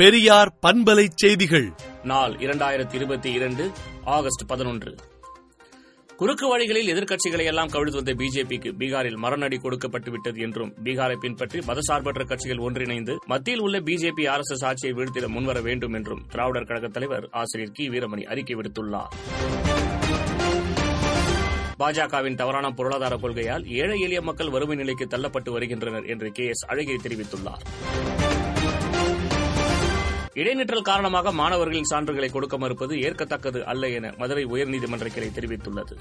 பெரியார் பண்பலை செய்திகள். நாள் இரண்டாயிரத்தி இருபத்தி இரண்டு ஆகஸ்ட் பதினொன்று. குறுக்கு வழிகளில் எதிர்க்கட்சிகளை எல்லாம் கவிழ்த்து வந்த பிஜேபிக்கு பீகாரில் மரணடி கொடுக்கப்பட்டுவிட்டது என்றும் பீகாரை பின்பற்றி மதசார்பற்ற கட்சிகள் ஒன்றிணைந்து மத்தியில் உள்ள பிஜேபி ஆர் எஸ் எஸ் ஆட்சியை வீழ்த்திட முன்வர வேண்டும் என்றும் திராவிடர் கழக தலைவர் ஆசிரியர் கி. வீரமணி அறிக்கை விடுத்துள்ளார். பாஜகவின் தவறான பொருளாதார கொள்கையால் ஏழை எளிய மக்கள் வறுமை நிலைக்கு தள்ளப்பட்டு வருகின்றனர் என்று கே. எஸ். அழகிரி தெரிவித்துள்ளார். இடைநிற்றல் காரணமாக மாணவர்களின் சான்றுகளை கொடுக்க மறுப்பது ஏற்கத்தக்கது அல்ல என மதுரை உயர்நீதிமன்ற கிளை தெரிவித்துள்ளது.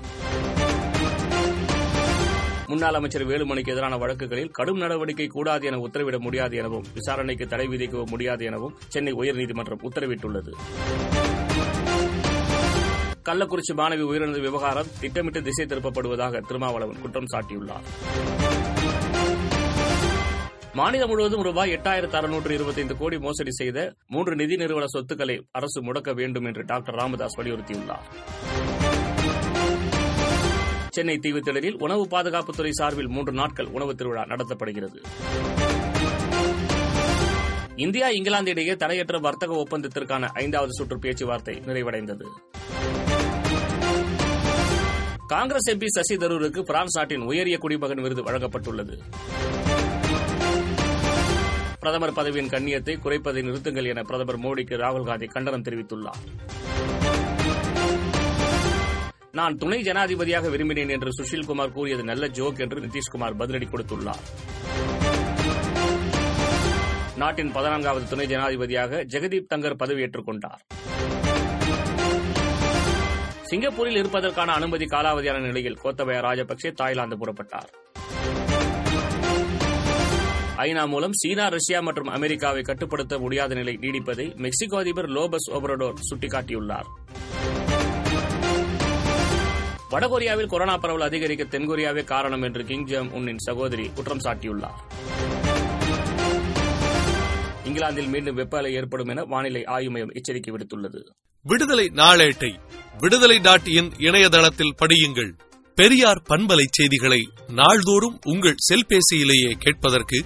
முன்னாள் அமைச்சர் வேலுமணிக்கு எதிரான வழக்குகளில் கடும் நடவடிக்கை கூடாது என உத்தரவிட முடியாது எனவும் விசாரணைக்கு தடை விதிக்க முடியாது எனவும் சென்னை உயர்நீதிமன்றம் உத்தரவிட்டுள்ளது. கள்ளக்குறிச்சி மாணவி உயிரிழந்த விவகாரம் திட்டமிட்டு திசை திருப்பப்படுவதாக திருமாவளவன் குற்றம் சாட்டியுள்ளார். மாநிலம் முழுவதும் ரூபாய் எட்டாயிரத்து அறுநூற்று இருபத்தைந்து கோடி மோசடி செய்த மூன்று நிதி நிறுவன சொத்துக்களை அரசு முடக்க வேண்டும் என்று டாக்டர் ராமதாஸ் வலியுறுத்தியுள்ளார். சென்னை தீவுத்திடலில் உணவு பாதுகாப்புத்துறை சார்பில் மூன்று நாட்கள் உணவு திருவிழா நடத்தப்படுகிறது. இந்தியா இங்கிலாந்து இடையே தடையற்ற வர்த்தக ஒப்பந்தத்திற்கான ஐந்தாவது சுற்று பேச்சுவார்த்தை நிறைவடைந்தது. காங்கிரஸ் எம்பி சசி தரூருக்கு பிரான்ஸ் நாட்டின் உயரிய குடிமகன் விருது வழங்கப்பட்டுள்ளது. பிரதமர் பதவியின் கண்ணியத்தை குறைப்பதை நிறுத்துங்கள் என பிரதமர் மோடிக்கு ராகுல் காந்தி கண்டனம் தெரிவித்துள்ளார். நான் துணை ஜனாதிபதியாக விரும்பினேன் என்று சுஷில்குமார் கூறியது நல்ல ஜோக் என்று நிதிஷ்குமார் பதிலடி கொடுத்துள்ளார். நாட்டின் பதினான்காவது துணை ஜனாதிபதியாக ஜெகதீப் தங்கர் பதவியேற்றுக் கொண்டார். சிங்கப்பூரில் இருப்பதற்கான அனுமதி காலாவதியான நிலையில் கோத்தபய ராஜபக்சே தாய்லாந்து புறப்பட்டார். ஐநா மூலம் சீனா ரஷ்யா மற்றும் அமெரிக்காவை கட்டுப்படுத்த முடியாத நிலை நீடிப்பதை மெக்சிகோ அதிபர் லோபஸ் ஒபரடோர் சுட்டிக்காட்டியுள்ளார். வடகொரியாவில் கொரோனா பரவல் அதிகரிக்க தென்கொரியாவே காரணம் என்று கிங் ஜம் உன்னின் சகோதரி குற்றம் சாட்டியுள்ளார். இங்கிலாந்தில் மீண்டும் வெப்ப அலை ஏற்படும் என வானிலை ஆய்வு மையம் எச்சரிக்கை விடுத்துள்ளது. விடுதலை நாளேட்டை விடுதலை டாட் இன் இணையதளத்தில் படியுங்கள். பெரியார் பண்பலை செய்திகளை நாள்தோறும் உங்கள் செல்பேசியிலேயே கேட்பதற்கு